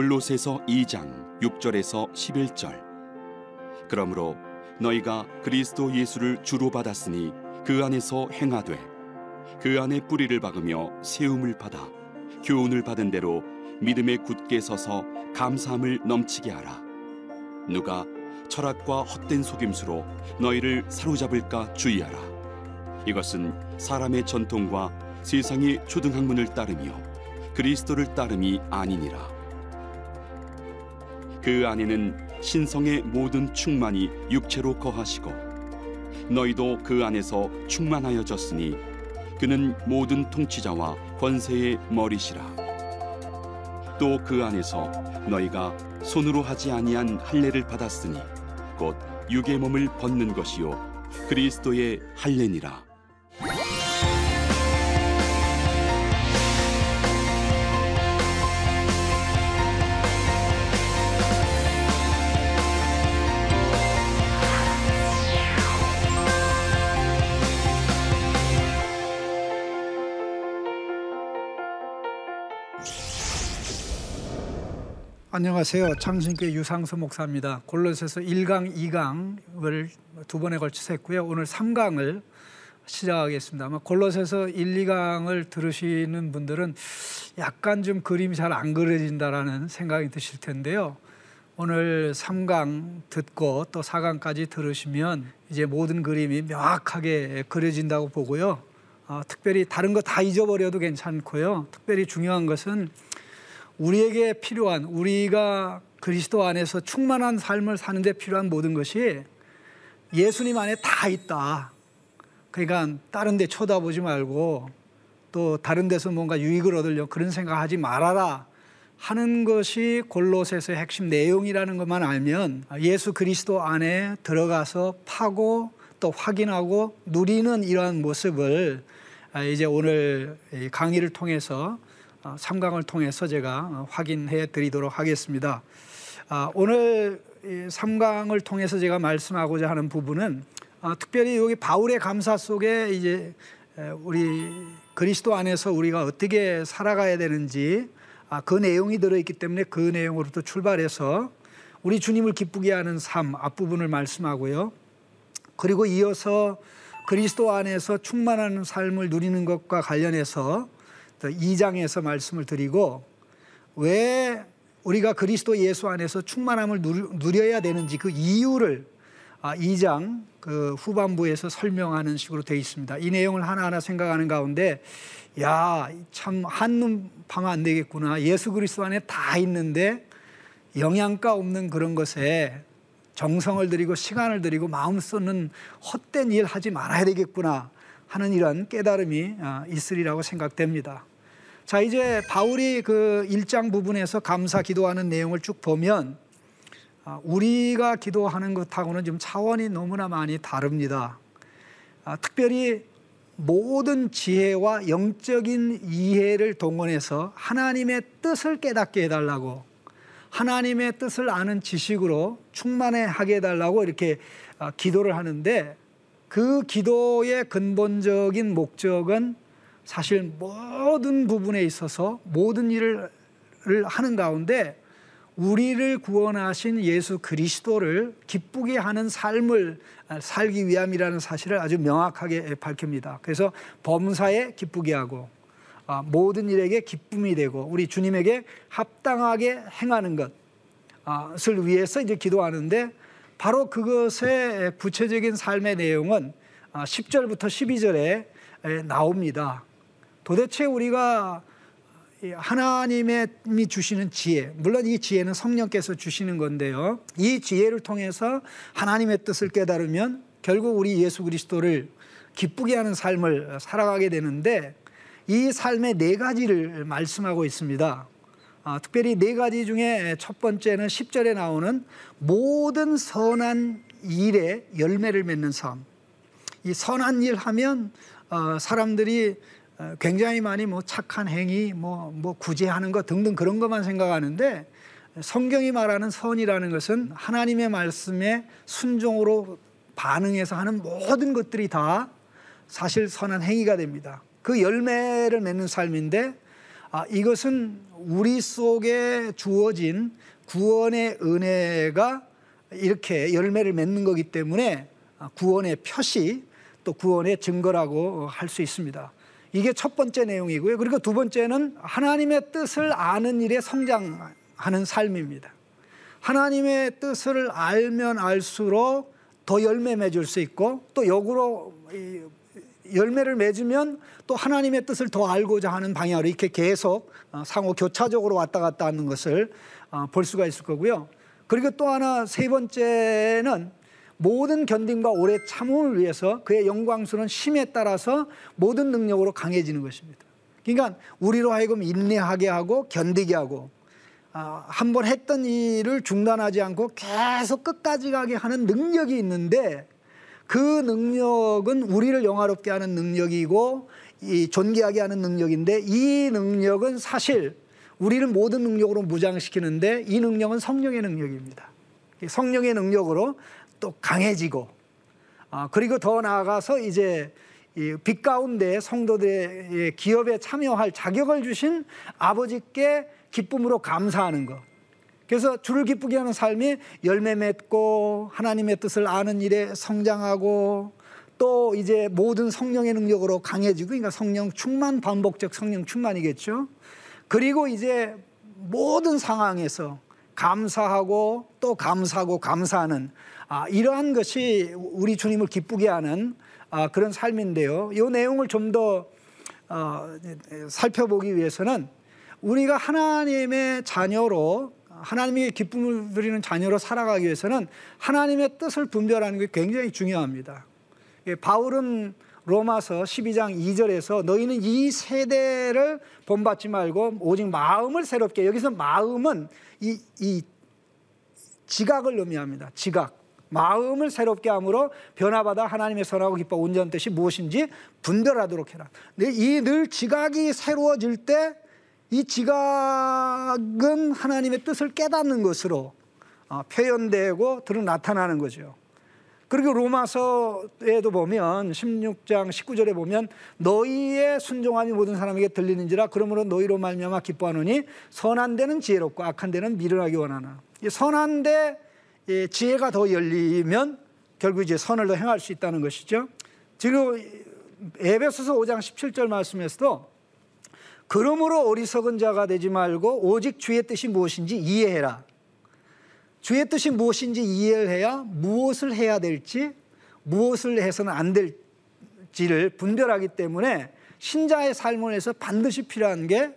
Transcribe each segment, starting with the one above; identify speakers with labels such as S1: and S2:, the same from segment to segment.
S1: 골로새서 2장 6절에서 11절. 그러므로 너희가 그리스도 예수를 주로 받았으니 그 안에서 행하되 그 안에 뿌리를 박으며 세움을 받아 교훈을 받은 대로 믿음에 굳게 서서 감사함을 넘치게 하라. 누가 철학과 헛된 속임수로 너희를 사로잡을까 주의하라. 이것은 사람의 전통과 세상의 초등학문을 따르며 그리스도를 따름이 아니니라 그 안에는 신성의 모든 충만이 육체로 거하시고 너희도 그 안에서 충만하여졌으니 그는 모든 통치자와 권세의 머리시라. 또 그 안에서 너희가 손으로 하지 아니한 할례를 받았으니 곧 육의 몸을 벗는 것이요 그리스도의 할례니라
S2: 안녕하세요. 참신교회 유상수 목사입니다. 골로새서 1강, 2강을 두 번에 걸쳐서 했고요. 오늘 3강을 시작하겠습니다. 아마 골로새서 1, 2강을 들으시는 분들은 약간 좀 그림이 잘 안 그려진다라는 생각이 드실 텐데요. 오늘 3강 듣고 또 4강까지 들으시면 이제 모든 그림이 명확하게 그려진다고 보고요. 어, 특별히 다른 거 다 잊어버려도 괜찮고요. 특별히 중요한 것은 우리에게 필요한 우리가 그리스도 안에서 충만한 삶을 사는데 필요한 모든 것이 예수님 안에 다 있다. 그러니까 다른 데 쳐다보지 말고 또 다른 데서 뭔가 유익을 얻으려 그런 생각하지 말아라 하는 것이 골로새서의 핵심 내용이라는 것만 알면 예수 그리스도 안에 들어가서 파고 또 확인하고 누리는 이러한 모습을 이제 오늘 강의를 통해서 3강을 어, 통해서 제가 어, 확인해 드리도록 하겠습니다. 아, 오늘 3강을 통해서 제가 말씀하고자 하는 부분은 어, 특별히 여기 바울의 감사 속에 이제 우리 그리스도 안에서 우리가 어떻게 살아가야 되는지 아, 그 내용이 들어있기 때문에 그 내용으로부터 출발해서 우리 주님을 기쁘게 하는 삶 앞부분을 말씀하고요. 그리고 이어서 그리스도 안에서 충만한 삶을 누리는 것과 관련해서 2장에서 말씀을 드리고 왜 우리가 그리스도 예수 안에서 충만함을 누려야 되는지 그 이유를 2장 아, 그 후반부에서 설명하는 식으로 되어 있습니다. 이 내용을 하나하나 생각하는 가운데 야, 참 한눈 파면 안 되겠구나. 예수 그리스도 안에 다 있는데 영양가 없는 그런 것에 정성을 들이고 시간을 들이고 마음 쏟는 헛된 일 하지 말아야 되겠구나 하는 이런 깨달음이 아, 있으리라고 생각됩니다. 자, 이제 바울이 그 1장 부분에서 감사 기도하는 내용을 쭉 보면 아, 우리가 기도하는 것하고는 좀 차원이 너무나 많이 다릅니다. 아, 특별히 모든 지혜와 영적인 이해를 동원해서 하나님의 뜻을 깨닫게 해달라고 하나님의 뜻을 아는 지식으로 충만해 하게 해달라고 이렇게 아, 기도를 하는데 그 기도의 근본적인 목적은 사실 모든 부분에 있어서 모든 일을 하는 가운데 우리를 구원하신 예수 그리스도를 기쁘게 하는 삶을 살기 위함이라는 사실을 아주 명확하게 밝힙니다. 그래서 범사에 기쁘게 하고 아, 모든 일에게 기쁨이 되고 우리 주님에게 합당하게 행하는 것을 위해서 이제 기도하는데 바로 그것의 구체적인 삶의 내용은 10절부터 아, 12절에 나옵니다. 도대체 우리가 하나님이 주시는 지혜, 물론 이 지혜는 성령께서 주시는 건데요. 이 지혜를 통해서 하나님의 뜻을 깨달으면 결국 우리 예수 그리스도를 기쁘게 하는 삶을 살아가게 되는데 이 삶의 네 가지를 말씀하고 있습니다. 아, 특별히 네 가지 중에 첫 번째는 10절에 나오는 모든 선한 일에 열매를 맺는 삶. 이 선한 일 하면 어, 사람들이 어, 굉장히 많이 뭐 착한 행위, 뭐, 뭐 구제하는 것 등등 그런 것만 생각하는데 성경이 말하는 선이라는 것은 하나님의 말씀에 순종으로 반응해서 하는 모든 것들이 다 사실 선한 행위가 됩니다. 그 열매를 맺는 삶인데 아, 이것은 우리 속에 주어진 구원의 은혜가 이렇게 열매를 맺는 거기 때문에 아, 구원의 표시 또 구원의 증거라고 할 수 있습니다. 이게 첫 번째 내용이고요. 그리고 두 번째는 하나님의 뜻을 아는 일에 성장하는 삶입니다. 하나님의 뜻을 알면 알수록 더 열매 맺을 수 있고 또 역으로 열매를 맺으면 또 하나님의 뜻을 더 알고자 하는 방향으로 이렇게 계속 어, 상호 교차적으로 왔다 갔다 하는 것을 어, 볼 수가 있을 거고요. 그리고 또 하나 세 번째는 모든 견딤과 오래 참음을 위해서 그의 영광스러운 힘에 따라서 모든 능력으로 강해지는 것입니다. 그러니까 우리로 하여금 인내하게 하고 견디게 하고 아, 한 번 했던 일을 중단하지 않고 계속 끝까지 가게 하는 능력이 있는데 그 능력은 우리를 영화롭게 하는 능력이고 이 존귀하게 하는 능력인데 이 능력은 사실 우리를 모든 능력으로 무장시키는데 이 능력은 성령의 능력입니다. 성령의 능력으로 또 강해지고 아, 그리고 더 나아가서 이제 빛 가운데 성도들의 기업에 참여할 자격을 주신 아버지께 기쁨으로 감사하는 것. 그래서 주를 기쁘게 하는 삶이 열매 맺고 하나님의 뜻을 아는 일에 성장하고 또 이제 모든 성령의 능력으로 강해지고 그러니까 성령 충만 반복적 성령 충만이겠죠. 그리고 이제 모든 상황에서 감사하고 또 감사하고 감사하는 아, 이러한 것이 우리 주님을 기쁘게 하는 아, 그런 삶인데요. 이 내용을 좀더 어, 살펴보기 위해서는 우리가 하나님의 자녀로 하나님의 기쁨을 드리는 자녀로 살아가기 위해서는 하나님의 뜻을 분별하는 게 굉장히 중요합니다. 예, 바울은 로마서 12장 2절에서 너희는 이 세대를 본받지 말고 오직 마음을 새롭게 여기서 마음은 이, 이 지각을 의미합니다. 지각. 마음을 새롭게 함으로 변화받아 하나님의 선하고 기뻐 온전한 뜻이 무엇인지 분별하도록 해라. 이 늘 지각이 새로워질 때 이 지각은 하나님의 뜻을 깨닫는 것으로 어, 표현되고 드러 나타나는 거죠. 그리고 로마서에도 보면 16장 19절에 보면 너희의 순종함이 모든 사람에게 들리는지라 그러므로 너희로 말미암아 기뻐하노니 선한 데는 지혜롭고 악한 데는 미련하기 원하나 선한 데 지혜가 더 열리면 결국 이제 선을 더 행할 수 있다는 것이죠. 지금 에베소서 5장 17절 말씀에서도 그러므로 어리석은 자가 되지 말고 오직 주의 뜻이 무엇인지 이해해라. 주의 뜻이 무엇인지 이해를 해야 무엇을 해야 될지 무엇을 해서는 안 될지를 분별하기 때문에 신자의 삶을 해서 반드시 필요한 게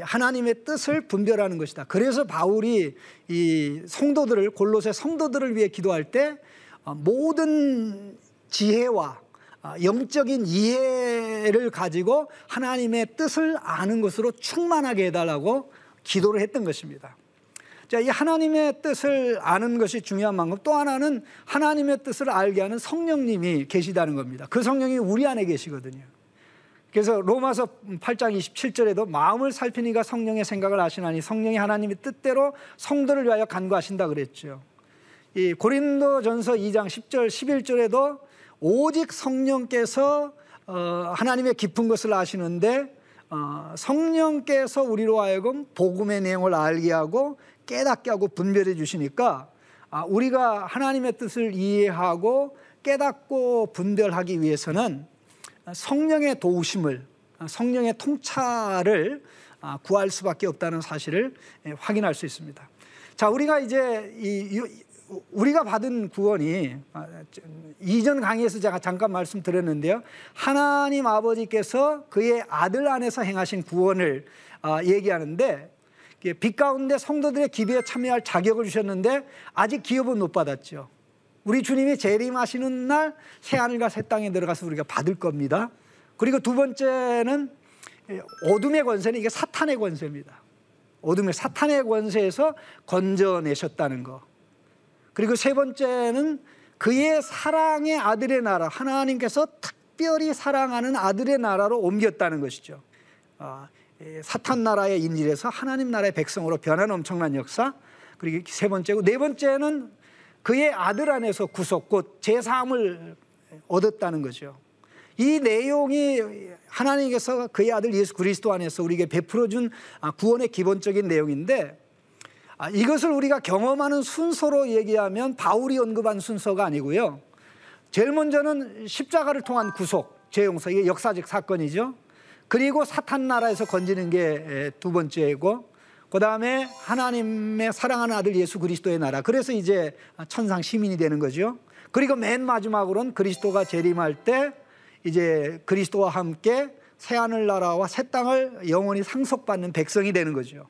S2: 하나님의 뜻을 분별하는 것이다. 그래서 바울이 이 성도들을 골로새 성도들을 위해 기도할 때 어, 모든 지혜와 어, 영적인 이해를 가지고 하나님의 뜻을 아는 것으로 충만하게 해달라고 기도를 했던 것입니다. 자, 이 하나님의 뜻을 아는 것이 중요한 만큼 또 하나는 하나님의 뜻을 알게 하는 성령님이 계시다는 겁니다. 그 성령이 우리 안에 계시거든요. 그래서 로마서 8장 27절에도 마음을 살피니가 성령의 생각을 아시나니 성령이 하나님의 뜻대로 성도를 위하여 간구하신다 그랬죠. 이 고린도전서 2장 10절 11절에도 오직 성령께서 어, 하나님의 깊은 것을 아시는데 어, 성령께서 우리로 하여금 복음의 내용을 알게 하고 깨닫게 하고 분별해 주시니까 아, 우리가 하나님의 뜻을 이해하고 깨닫고 분별하기 위해서는 성령의 도우심을 성령의 통찰을 아, 구할 수밖에 없다는 사실을 예, 확인할 수 있습니다. 자, 우리가 이제 이, 우리가 받은 구원이 아, 이전 강의에서 제가 잠깐 말씀드렸는데요. 하나님 아버지께서 그의 아들 안에서 행하신 구원을 얘기하는데 빛 가운데 성도들의 기도에 참여할 자격을 주셨는데 아직 기업은 못 받았죠. 우리 주님이 재림하시는 날 새하늘과 새 땅에 들어가서 우리가 받을 겁니다. 그리고 두 번째는 어둠의 권세는 이게 사탄의 권세입니다. 어둠의 사탄의 권세에서 건져내셨다는 거. 그리고 세 번째는 그의 사랑의 아들의 나라, 하나님께서 특별히 사랑하는 아들의 나라로 옮겼다는 것이죠. 아, 사탄 나라의 인질에서 하나님 나라의 백성으로 변한 엄청난 역사. 그리고 세 번째고 네 번째는 그의 아들 안에서 구속 곧 제사함을 얻었다는 거죠. 이 내용이 하나님께서 그의 아들 예수 그리스도 안에서 우리에게 베풀어 준 아, 구원의 기본적인 내용인데 아, 이것을 우리가 경험하는 순서로 얘기하면 바울이 언급한 순서가 아니고요. 제일 먼저는 십자가를 통한 구속, 재용서 이게 역사적 사건이죠. 그리고 사탄 나라에서 건지는 게 두 번째고 그 다음에 하나님의 사랑하는 아들 예수 그리스도의 나라. 그래서 이제 천상 시민이 되는 거죠. 그리고 맨 마지막으로는 그리스도가 재림할 때 이제 그리스도와 함께 새하늘 나라와 새 땅을 영원히 상속받는 백성이 되는 거죠.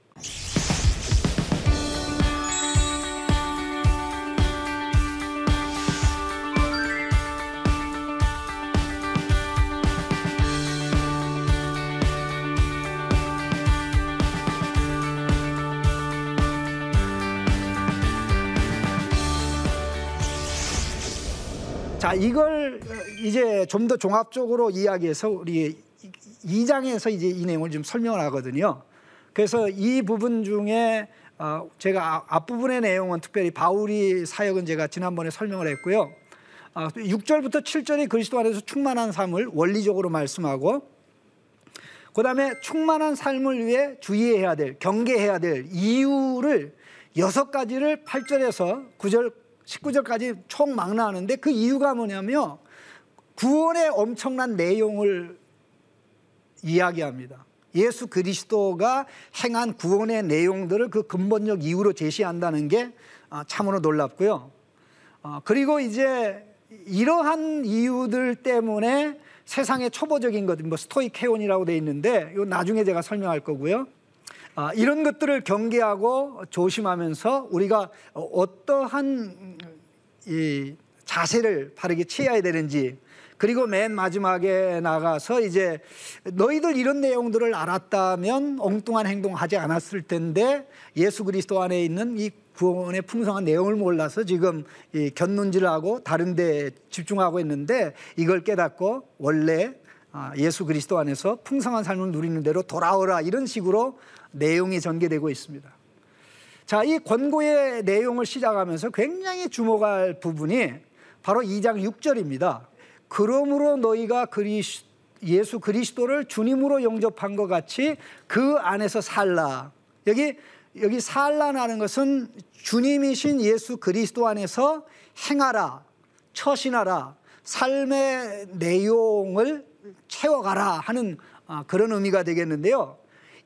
S2: 자, 이걸 이제 좀 더 종합적으로 이야기해서 우리 2장에서 이제 이 내용을 좀 설명을 하거든요. 그래서 이 부분 중에 어, 제가 아, 앞부분의 내용은 특별히 바울이 사역은 제가 지난번에 설명을 했고요. 6절부터 어, 7절이 그리스도 안에서 충만한 삶을 원리적으로 말씀하고 그 다음에 충만한 삶을 위해 주의해야 될, 경계해야 될 이유를 여섯 가지를 8절에서 9절 19절까지 총 망라하는데 그 이유가 뭐냐면 구원의 엄청난 내용을 이야기합니다. 예수 그리스도가 행한 구원의 내용들을 그 근본적 이유로 제시한다는 게 아, 참으로 놀랍고요. 아, 그리고 이제 이러한 이유들 때문에 세상의 초보적인 것, 뭐 스토이케온이라고 돼 있는데 이 나중에 제가 설명할 거고요. 아, 이런 것들을 경계하고 조심하면서 우리가 어떠한 이 자세를 바르게 취해야 되는지 그리고 맨 마지막에 나가서 이제 너희들 이런 내용들을 알았다면 엉뚱한 행동하지 않았을 텐데 예수 그리스도 안에 있는 이 구원의 풍성한 내용을 몰라서 지금 이 견눈질하고 다른 데 집중하고 있는데 이걸 깨닫고 원래 아, 예수 그리스도 안에서 풍성한 삶을 누리는 대로 돌아오라 이런 식으로 내용이 전개되고 있습니다. 자, 이 권고의 내용을 시작하면서 굉장히 주목할 부분이 바로 2장 6절입니다. 그러므로 너희가 그리스, 예수 그리스도를 주님으로 영접한 것 같이 그 안에서 살라. 여기 여기 살라라는 것은 주님이신 예수 그리스도 안에서 행하라, 처신하라, 삶의 내용을 채워가라 하는 아, 그런 의미가 되겠는데요.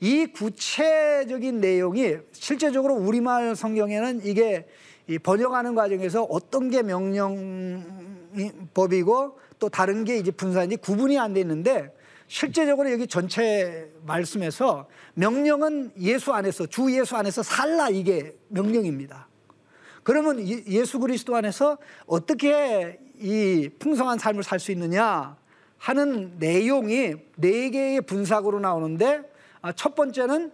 S2: 이 구체적인 내용이 실제적으로 우리말 성경에는 이게 번역하는 과정에서 어떤 게 명령법이고 또 다른 게 이제 분사인지 구분이 안 돼 있는데 실제적으로 여기 전체 말씀에서 명령은 예수 안에서 주 예수 안에서 살라 이게 명령입니다. 그러면 예수 그리스도 안에서 어떻게 이 풍성한 삶을 살 수 있느냐 하는 내용이 네 개의 분사구로 나오는데 아, 첫 번째는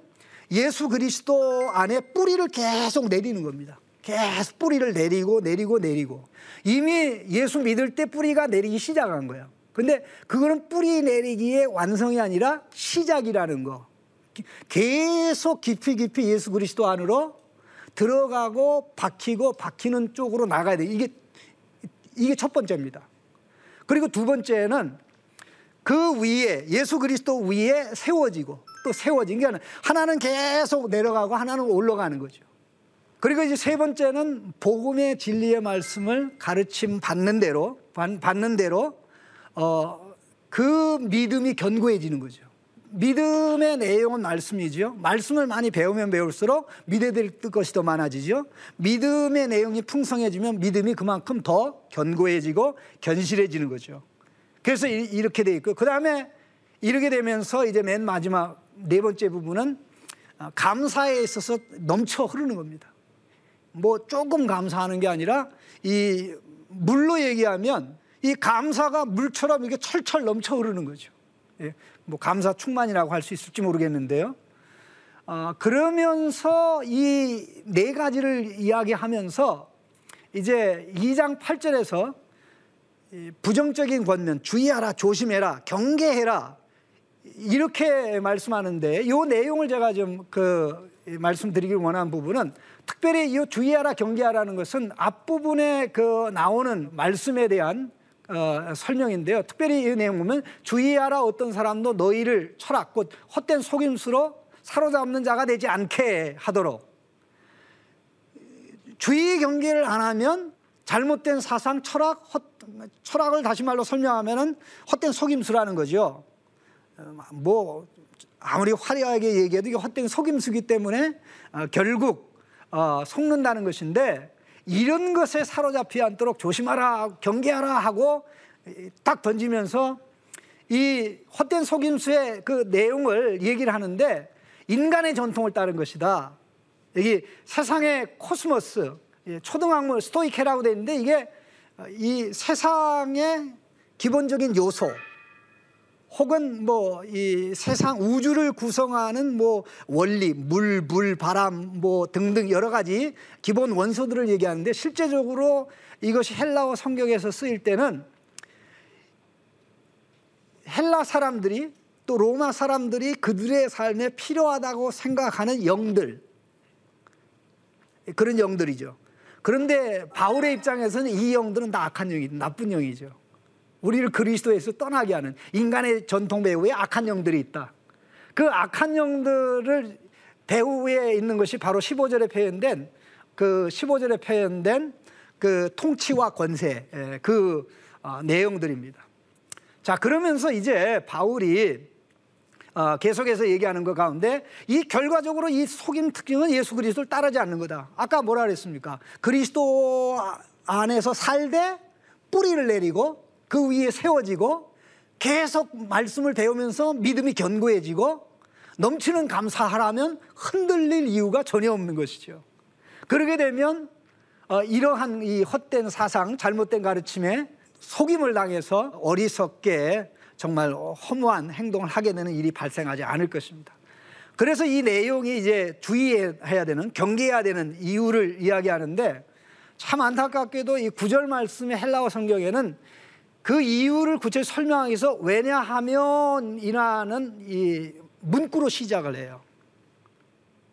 S2: 예수 그리스도 안에 뿌리를 계속 내리는 겁니다. 계속 뿌리를 내리고 내리고 내리고 이미 예수 믿을 때 뿌리가 내리기 시작한 거예요. 근데 그거는 뿌리 내리기의 완성이 아니라 시작이라는 거. 계속 깊이 깊이 예수 그리스도 안으로 들어가고 박히고 박히는 쪽으로 나가야 돼. 이게 이게 첫 번째입니다. 그리고 두 번째는 그 위에 예수 그리스도 위에 세워지고 또 세워진 게 하나는 계속 내려가고 하나는 올라가는 거죠. 그리고 이제 세 번째는 복음의 진리의 말씀을 가르침 받는 대로 받는 대로 어, 그 믿음이 견고해지는 거죠. 믿음의 내용은 말씀이죠. 말씀을 많이 배우면 배울수록 믿어야 될 것이 더 많아지죠. 믿음의 내용이 풍성해지면 믿음이 그만큼 더 견고해지고 견실해지는 거죠. 그래서 이렇게 돼 있고 그 다음에 이렇게 되면서 이제 맨 마지막 네 번째 부분은 아, 감사에 있어서 넘쳐 흐르는 겁니다. 뭐 조금 감사하는 게 아니라 이 물로 얘기하면 이 감사가 물처럼 이게 철철 넘쳐 흐르는 거죠. 예, 뭐 감사 충만이라고 할 수 있을지 모르겠는데요. 아, 그러면서 이 네 가지를 이야기하면서 이제 2장 8절에서 부정적인 권면 주의하라 조심해라 경계해라 이렇게 말씀하는데 이 내용을 제가 좀 그 말씀드리길 원하는 부분은 특별히 이 주의하라 경계하라는 것은 앞부분에 그 나오는 말씀에 대한 어, 설명인데요. 특별히 이 내용 보면 주의하라 어떤 사람도 너희를 철학 곧 헛된 속임수로 사로잡는 자가 되지 않게 하도록 주의 경계를 안 하면 잘못된 사상 철학 헛, 철학을 다시 말로 설명하면은 헛된 속임수라는 거죠. 어, 뭐 아무리 화려하게 얘기해도 이게 헛된 속임수기 때문에 어, 결국 어, 속는다는 것인데 이런 것에 사로잡히 않도록 조심하라, 경계하라 하고 딱 던지면서 이 헛된 속임수의 그 내용을 얘기를 하는데 인간의 전통을 따른 것이다. 여기 세상의 코스모스, 초등학문 스토이케이아라고 되어 있는데 이게 이 세상의 기본적인 요소, 혹은 뭐 이 세상 우주를 구성하는 뭐 원리, 물, 불, 바람 뭐 등등 여러 가지 기본 원소들을 얘기하는데 실제적으로 이것이 헬라어 성경에서 쓰일 때는 헬라 사람들이 또 로마 사람들이 그들의 삶에 필요하다고 생각하는 영들 그런 영들이죠. 그런데 바울의 입장에서는 이 영들은 다 악한 영이 나쁜 영이죠. 우리를 그리스도에서 떠나게 하는 인간의 전통 배후에 악한 영들이 있다. 그 악한 영들을 배후에 있는 것이 바로 15절에 표현된 그 15절에 표현된 그 통치와 권세 그 어, 내용들입니다. 자 그러면서 이제 바울이 어, 계속해서 얘기하는 것 가운데 이 결과적으로 이 속임 특징은 예수 그리스도를 따르지 않는 거다. 아까 뭐라 그랬습니까? 그리스도 안에서 살되 뿌리를 내리고 그 위에 세워지고 계속 말씀을 배우면서 믿음이 견고해지고 넘치는 감사하라면 흔들릴 이유가 전혀 없는 것이죠. 그러게 되면 어, 이러한 이 헛된 사상, 잘못된 가르침에 속임을 당해서 어리석게 정말 허무한 행동을 하게 되는 일이 발생하지 않을 것입니다. 그래서 이 내용이 이제 주의해야 되는, 경계해야 되는 이유를 이야기하는데 참 안타깝게도 이 구절 말씀의 헬라어 성경에는 그 이유를 구체적으로 설명하기 위해서 왜냐하면이라는 이 문구로 시작을 해요.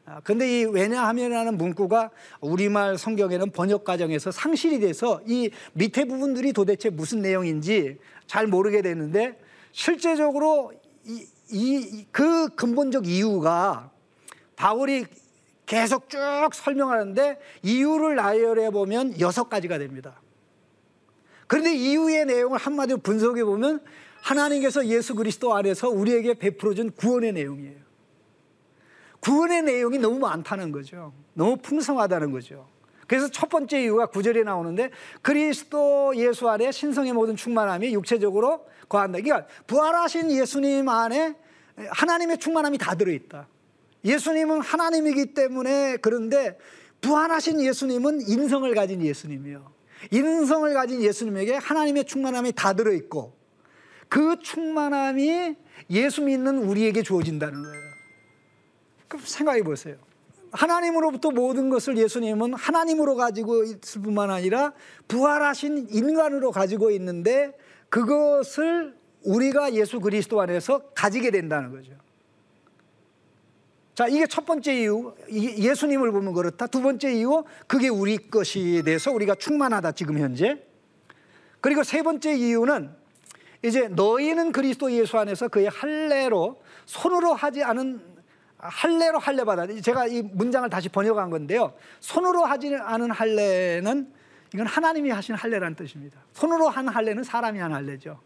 S2: 아, 근데 이 왜냐하면이라는 문구가 우리말 성경에는 번역 과정에서 상실이 돼서 이 밑에 부분들이 도대체 무슨 내용인지 잘 모르게 되는데 실제적으로 이, 이, 그 근본적 이유가 바울이 계속 쭉 설명하는데 이유를 나열해 보면 여섯 가지가 됩니다. 그런데 이후의 내용을 한마디로 분석해 보면 하나님께서 예수 그리스도 안에서 우리에게 베풀어 준 구원의 내용이에요. 구원의 내용이 너무 많다는 거죠. 너무 풍성하다는 거죠. 그래서 첫 번째 이유가 구절에 나오는데 그리스도 예수 안에 신성의 모든 충만함이 육체적으로 거한다. 그러니까 부활하신 예수님 안에 하나님의 충만함이 다 들어있다. 예수님은 하나님이기 때문에 그런데 부활하신 예수님은 인성을 가진 예수님이요. 인성을 가진 예수님에게 하나님의 충만함이 다 들어있고 그 충만함이 예수 믿는 우리에게 주어진다는 거예요. 그럼 생각해 보세요. 하나님으로부터 모든 것을 예수님은 하나님으로 가지고 있을 뿐만 아니라 부활하신 인간으로 가지고 있는데 그것을 우리가 예수 그리스도 안에서 가지게 된다는 거죠. 자, 이게 첫 번째 이유. 예수님을 보면 그렇다. 두 번째 이유, 그게 우리 것이 돼서 우리가 충만하다, 지금 현재. 그리고 세 번째 이유는 이제 너희는 그리스도 예수 안에서 그의 할례로 손으로 하지 않은 할례로 할례 받아. 제가 이 문장을 다시 번역한 건데요. 손으로 하지 않은 할례는 이건 하나님이 하신 할례라는 뜻입니다. 손으로 한 할례는 사람이 한 할례죠.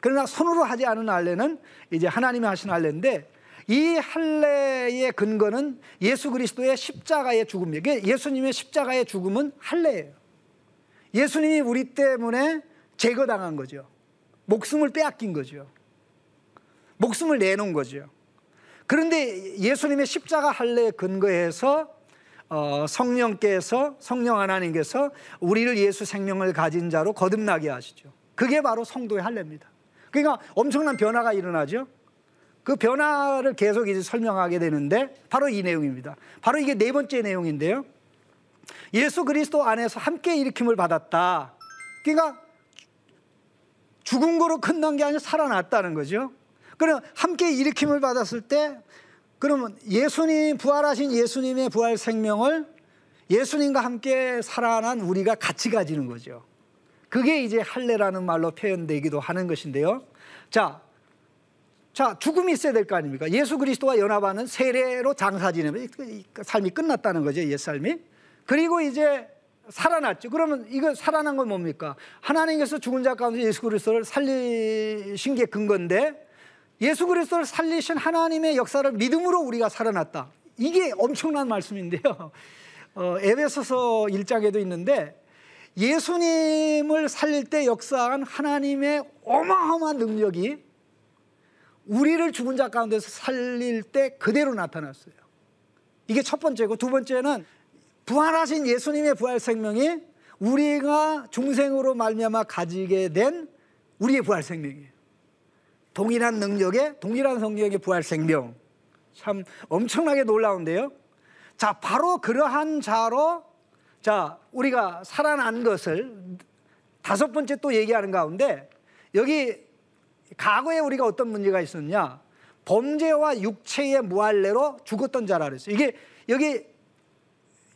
S2: 그러나 손으로 하지 않은 할례는 이제 하나님이 하신 할례인데 이 할례의 근거는 예수 그리스도의 십자가의 죽음이에요. 예수님의 십자가의 죽음은 할례예요. 예수님이 우리 때문에 제거당한 거죠. 목숨을 빼앗긴 거죠. 목숨을 내놓은 거죠. 그런데 예수님의 십자가 할례에 근거해서 어, 성령께서 성령 하나님께서 우리를 예수 생명을 가진 자로 거듭나게 하시죠. 그게 바로 성도의 할례입니다. 그러니까 엄청난 변화가 일어나죠. 그 변화를 계속 이제 설명하게 되는데 바로 이 내용입니다. 바로 이게 네 번째 내용인데요. 예수 그리스도 안에서 함께 일으킴을 받았다. 그러니까 죽은 거로 끝난 게 아니라 살아났다는 거죠. 그럼 함께 일으킴을 받았을 때 그러면 예수님 부활하신 예수님의 부활 생명을 예수님과 함께 살아난 우리가 같이 가지는 거죠. 그게 이제 할례라는 말로 표현되기도 하는 것인데요. 자, 자 죽음이 있어야 될 거 아닙니까? 예수 그리스도와 연합하는 세례로 장사 지내면 삶이 끝났다는 거죠. 옛 삶이. 그리고 이제 살아났죠. 그러면 이거 살아난 건 뭡니까? 하나님께서 죽은 자 가운데 예수 그리스도를 살리신 게 근건데 예수 그리스도를 살리신 하나님의 역사를 믿음으로 우리가 살아났다. 이게 엄청난 말씀인데요. 어, 에베소서 1장에도 있는데 예수님을 살릴 때 역사한 하나님의 어마어마한 능력이 우리를 죽은 자 가운데서 살릴 때 그대로 나타났어요. 이게 첫 번째고 두 번째는 부활하신 예수님의 부활 생명이 우리가 중생으로 말미암아 가지게 된 우리의 부활 생명이에요. 동일한 능력의 동일한 성경의 부활 생명. 참 엄청나게 놀라운데요. 자, 바로 그러한 자로 자, 우리가 살아난 것을 다섯 번째 또 얘기하는 가운데 여기 과거에 우리가 어떤 문제가 있었냐? 범죄와 육체의 무할례로 죽었던 자라 그랬어요. 이게 여기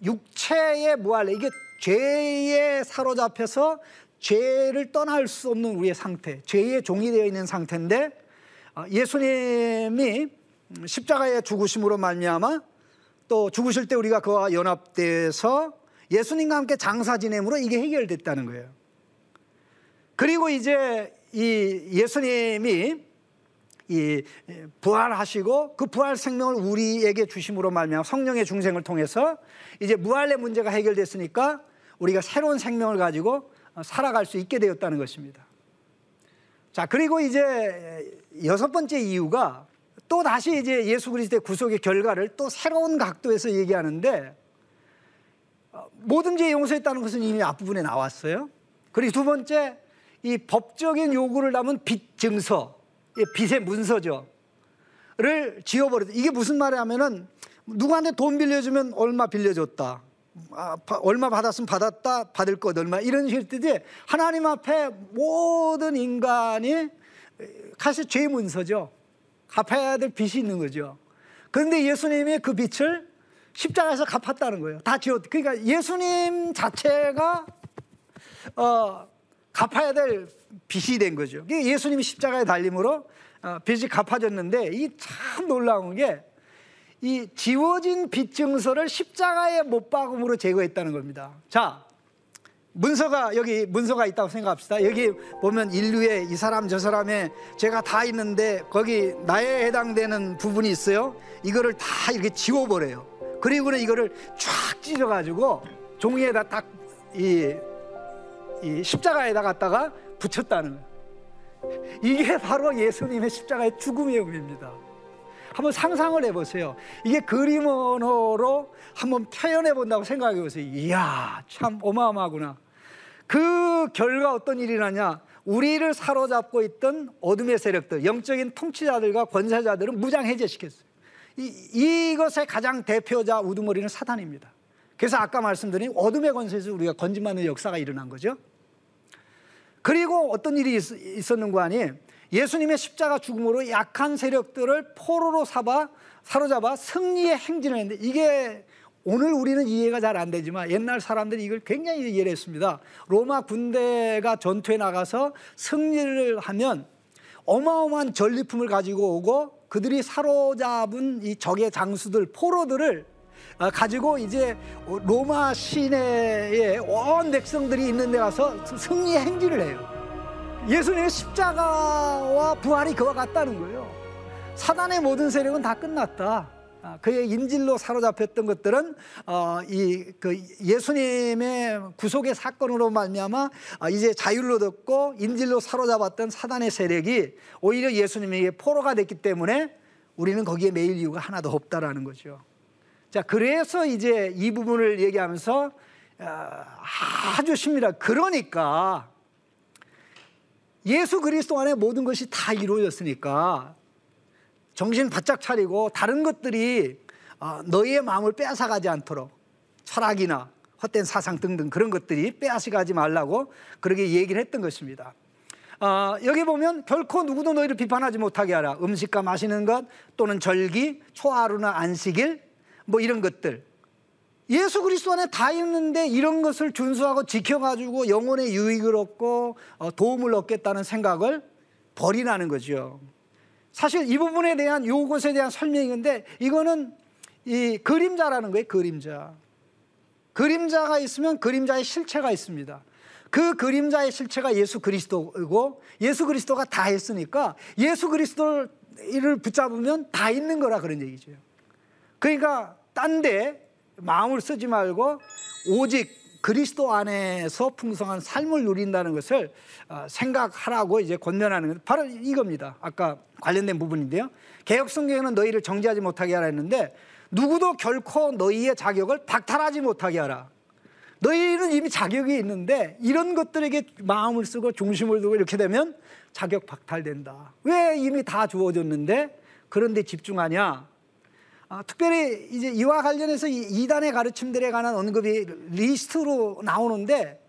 S2: 육체의 무할례 이게 죄에 사로잡혀서 죄를 떠날 수 없는 우리의 상태, 죄의 종이 되어 있는 상태인데 어, 예수님이 십자가의 죽으심으로 말미암아 또 죽으실 때 우리가 그와 연합돼서 예수님과 함께 장사 지냄으로 이게 해결됐다는 거예요. 그리고 이제 이 예수님이 이 부활하시고 그 부활 생명을 우리에게 주심으로 말미암아 성령의 중생을 통해서 이제 무할의 문제가 해결됐으니까 우리가 새로운 생명을 가지고 살아갈 수 있게 되었다는 것입니다. 자, 그리고 이제 여섯 번째 이유가 또 다시 이제 예수 그리스도의 구속의 결과를 또 새로운 각도에서 얘기하는데 모든 죄 용서했다는 것은 이미 앞부분에 나왔어요. 그리고 두 번째 이 법적인 요구를 담은 빚 증서, 빚의 문서죠. 를 지워버렸다. 이게 무슨 말이냐면은 누구한테 돈 빌려주면 얼마 빌려줬다. 아, 얼마 받았으면 받았다. 받을 것 얼마. 이런 식의 뜻이 하나님 앞에 모든 인간이 사실 죄 문서죠. 갚아야 될 빚이 있는 거죠. 그런데 예수님이 그 빚을 십자가에서 갚았다는 거예요. 다 지웠. 그러니까 예수님 자체가 어, 갚아야 될 빚이 된 거죠. 예수님이 십자가에 달림으로 어, 빚이 갚아졌는데 이 참 놀라운 게 이 지워진 빚 증서를 십자가에 못 박음으로 제거했다는 겁니다. 자, 문서가 여기 문서가 있다고 생각합시다. 여기 보면 인류의 이 사람 저 사람의 제가 다 있는데 거기 나에 해당되는 부분이 있어요. 이거를 다 이렇게 지워버려요. 그리고는 이거를 쫙 찢어가지고 종이에다 딱이 이 십자가에다 갖다가 붙였다는. 이게 바로 예수님의 십자가의 죽음의 의미입니다. 한번 상상을 해보세요. 이게 그림 언어로 한번 표현해 본다고 생각해 보세요. 이야, 참 어마어마하구나. 그 결과 어떤 일이 나냐? 우리를 사로잡고 있던 어둠의 세력들, 영적인 통치자들과 권세자들은 무장해제시켰어요. 이, 이것의 가장 대표자 우두머리는 사단입니다. 그래서 아까 말씀드린 어둠의 권세에서 우리가 건진받는 역사가 일어난 거죠. 그리고 어떤 일이 있, 었는거 아니? 예수님의 십자가 죽음으로 약한 세력들을 포로로 사바, 사로잡아 승리의 행진을 했는데 이게 오늘 우리는 이해가 잘 안 되지만 옛날 사람들이 이걸 굉장히 이해를 했습니다. 로마 군대가 전투에 나가서 승리를 하면 어마어마한 전리품을 가지고 오고 그들이 사로잡은 이 적의 장수들 포로들을 어, 가지고 이제 로마 시내에 온 백성들이 있는 데 가서 승리 행진을 해요. 예수님의 십자가와 부활이 그와 같다는 거예요. 사단의 모든 세력은 다 끝났다. 아, 그의 인질로 사로잡혔던 것들은 어, 이그 예수님의 구속의 사건으로 말미암아 아, 이제 자율로 듣고 인질로 사로잡았던 사단의 세력이 오히려 예수님에게 포로가 됐기 때문에 우리는 거기에 매일 이유가 하나도 없다라는 거죠. 자, 그래서 이제 이 부분을 얘기하면서 아, 아주 심밀하. 그러니까 예수 그리스도 안에 모든 것이 다 이루어졌으니까 정신 바짝 차리고 다른 것들이 어, 너희의 마음을 빼앗아가지 않도록 철학이나 헛된 사상 등등 그런 것들이 빼앗아가지 말라고 그렇게 얘기를 했던 것입니다. 어, 여기 보면 결코 누구도 너희를 비판하지 못하게 하라. 음식과 마시는 것 또는 절기, 초하루나 안식일 뭐 이런 것들. 예수 그리스도 안에 다 있는데 이런 것을 준수하고 지켜가지고 영혼의 유익을 얻고 어, 도움을 얻겠다는 생각을 버리라는 거죠. 사실 이 부분에 대한 요것에 대한 설명인데 이거는 이 그림자라는 거예요. 그림자. 그림자가 있으면 그림자의 실체가 있습니다. 그 그림자의 실체가 예수 그리스도이고 예수 그리스도가 다 했으니까 예수 그리스도를 붙잡으면 다 있는 거라 그런 얘기죠. 그러니까 딴데 마음을 쓰지 말고 오직 그리스도 안에서 풍성한 삶을 누린다는 것을 어, 생각하라고 이제 권면하는 것 바로 이겁니다. 아까 관련된 부분인데요. 개혁 성경에는 너희를 정지하지 못하게 하라 했는데 누구도 결코 너희의 자격을 박탈하지 못하게 하라. 너희는 이미 자격이 있는데 이런 것들에게 마음을 쓰고 중심을 두고 이렇게 되면 자격 박탈된다. 왜 이미 다 주어졌는데 그런데 집중하냐? 아, 특별히 이제 이와 관련해서 이단의 가르침들에 관한 언급이 리스트로 나오는데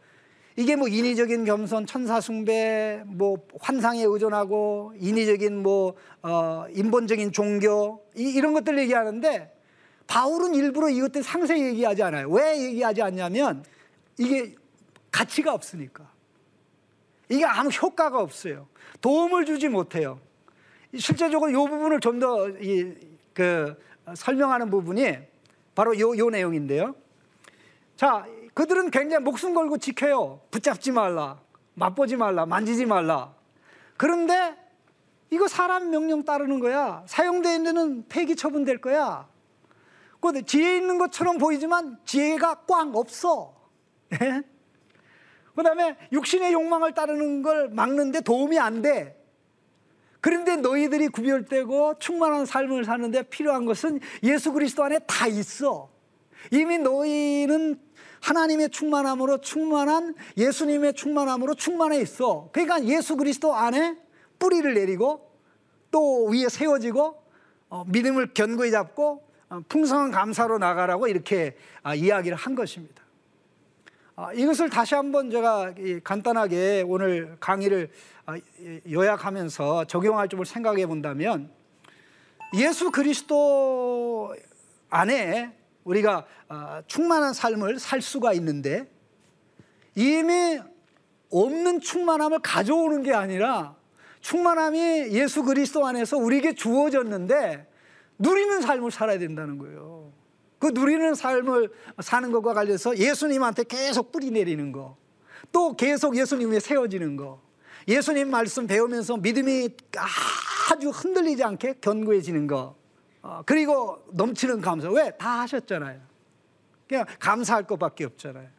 S2: 이게 뭐 인위적인 겸손, 천사 숭배, 뭐 환상에 의존하고 인위적인 뭐 어, 인본적인 종교 이, 이런 것들 얘기하는데 바울은 일부러 이것들 상세히 얘기하지 않아요. 왜 얘기하지 않냐면 이게 가치가 없으니까. 이게 아무 효과가 없어요. 도움을 주지 못해요. 실제적으로 이 부분을 좀 더 그 설명하는 부분이 바로 요, 요 내용인데요. 자, 그들은 굉장히 목숨 걸고 지켜요. 붙잡지 말라. 맛보지 말라. 만지지 말라. 그런데 이거 사람 명령 따르는 거야. 사용되어 있는 폐기 처분될 거야. 그 지혜 있는 것처럼 보이지만 지혜가 꽝 없어. 예? 그 다음에 육신의 욕망을 따르는 걸 막는데 도움이 안 돼. 그런데 너희들이 구별되고 충만한 삶을 사는데 필요한 것은 예수 그리스도 안에 다 있어. 이미 너희는 하나님의 충만함으로 충만한 예수님의 충만함으로 충만해 있어. 그러니까 예수 그리스도 안에 뿌리를 내리고 또 위에 세워지고 어, 믿음을 견고히 잡고 어, 풍성한 감사로 나가라고 이렇게 아, 이야기를 한 것입니다. 아, 이것을 다시 한번 제가 간단하게 오늘 강의를 아, 요약하면서 적용할 점을 생각해 본다면 예수 그리스도 안에 우리가 충만한 삶을 살 수가 있는데 이미 없는 충만함을 가져오는 게 아니라 충만함이 예수 그리스도 안에서 우리에게 주어졌는데 누리는 삶을 살아야 된다는 거예요. 그 누리는 삶을 사는 것과 관련해서 예수님한테 계속 뿌리 내리는 거. 또 계속 예수님 위에 세워지는 거. 예수님 말씀 배우면서 믿음이 아주 흔들리지 않게 견고해지는 거. 어, 그리고 넘치는 감사. 왜? 다 하셨잖아요. 그냥 감사할 것밖에 없잖아요.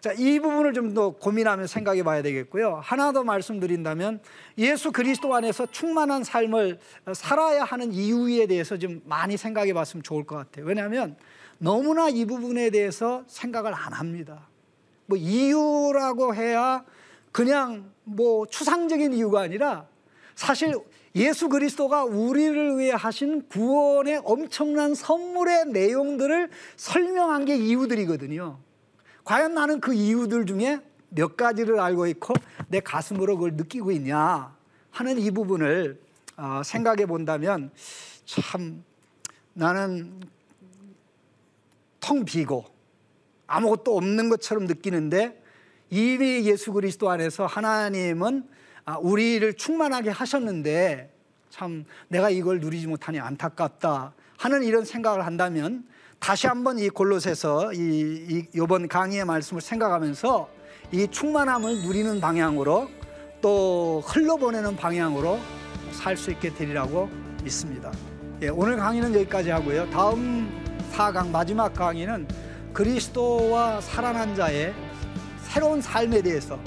S2: 자, 이 부분을 좀 더 고민하며 생각해 봐야 되겠고요. 하나 더 말씀드린다면 예수 그리스도 안에서 충만한 삶을 살아야 하는 이유에 대해서 좀 많이 생각해 봤으면 좋을 것 같아요. 왜냐하면 너무나 이 부분에 대해서 생각을 안 합니다. 뭐 이유라고 해야 그냥 뭐 추상적인 이유가 아니라 사실 예수 그리스도가 우리를 위해 하신 구원의 엄청난 선물의 내용들을 설명한 게 이유들이거든요. 과연 나는 그 이유들 중에 몇 가지를 알고 있고 내 가슴으로 그걸 느끼고 있냐 하는 이 부분을 어, 생각해 본다면 참 나는 텅 비고 아무것도 없는 것처럼 느끼는데 이미 예수 그리스도 안에서 하나님은 아, 우리를 충만하게 하셨는데 참 내가 이걸 누리지 못하니 안타깝다 하는 이런 생각을 한다면 다시 한번 이 골로새서 이, 이 이번 강의의 말씀을 생각하면서 이 충만함을 누리는 방향으로 또 흘러보내는 방향으로 살 수 있게 되리라고 믿습니다. 예, 오늘 강의는 여기까지 하고요. 다음 4강 마지막 강의는 그리스도와 살아난 자의 새로운 삶에 대해서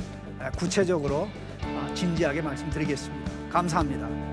S2: 구체적으로 아, 진지하게 말씀드리겠습니다. 감사합니다.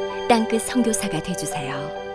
S3: 땅끝 선교사가 되주세요.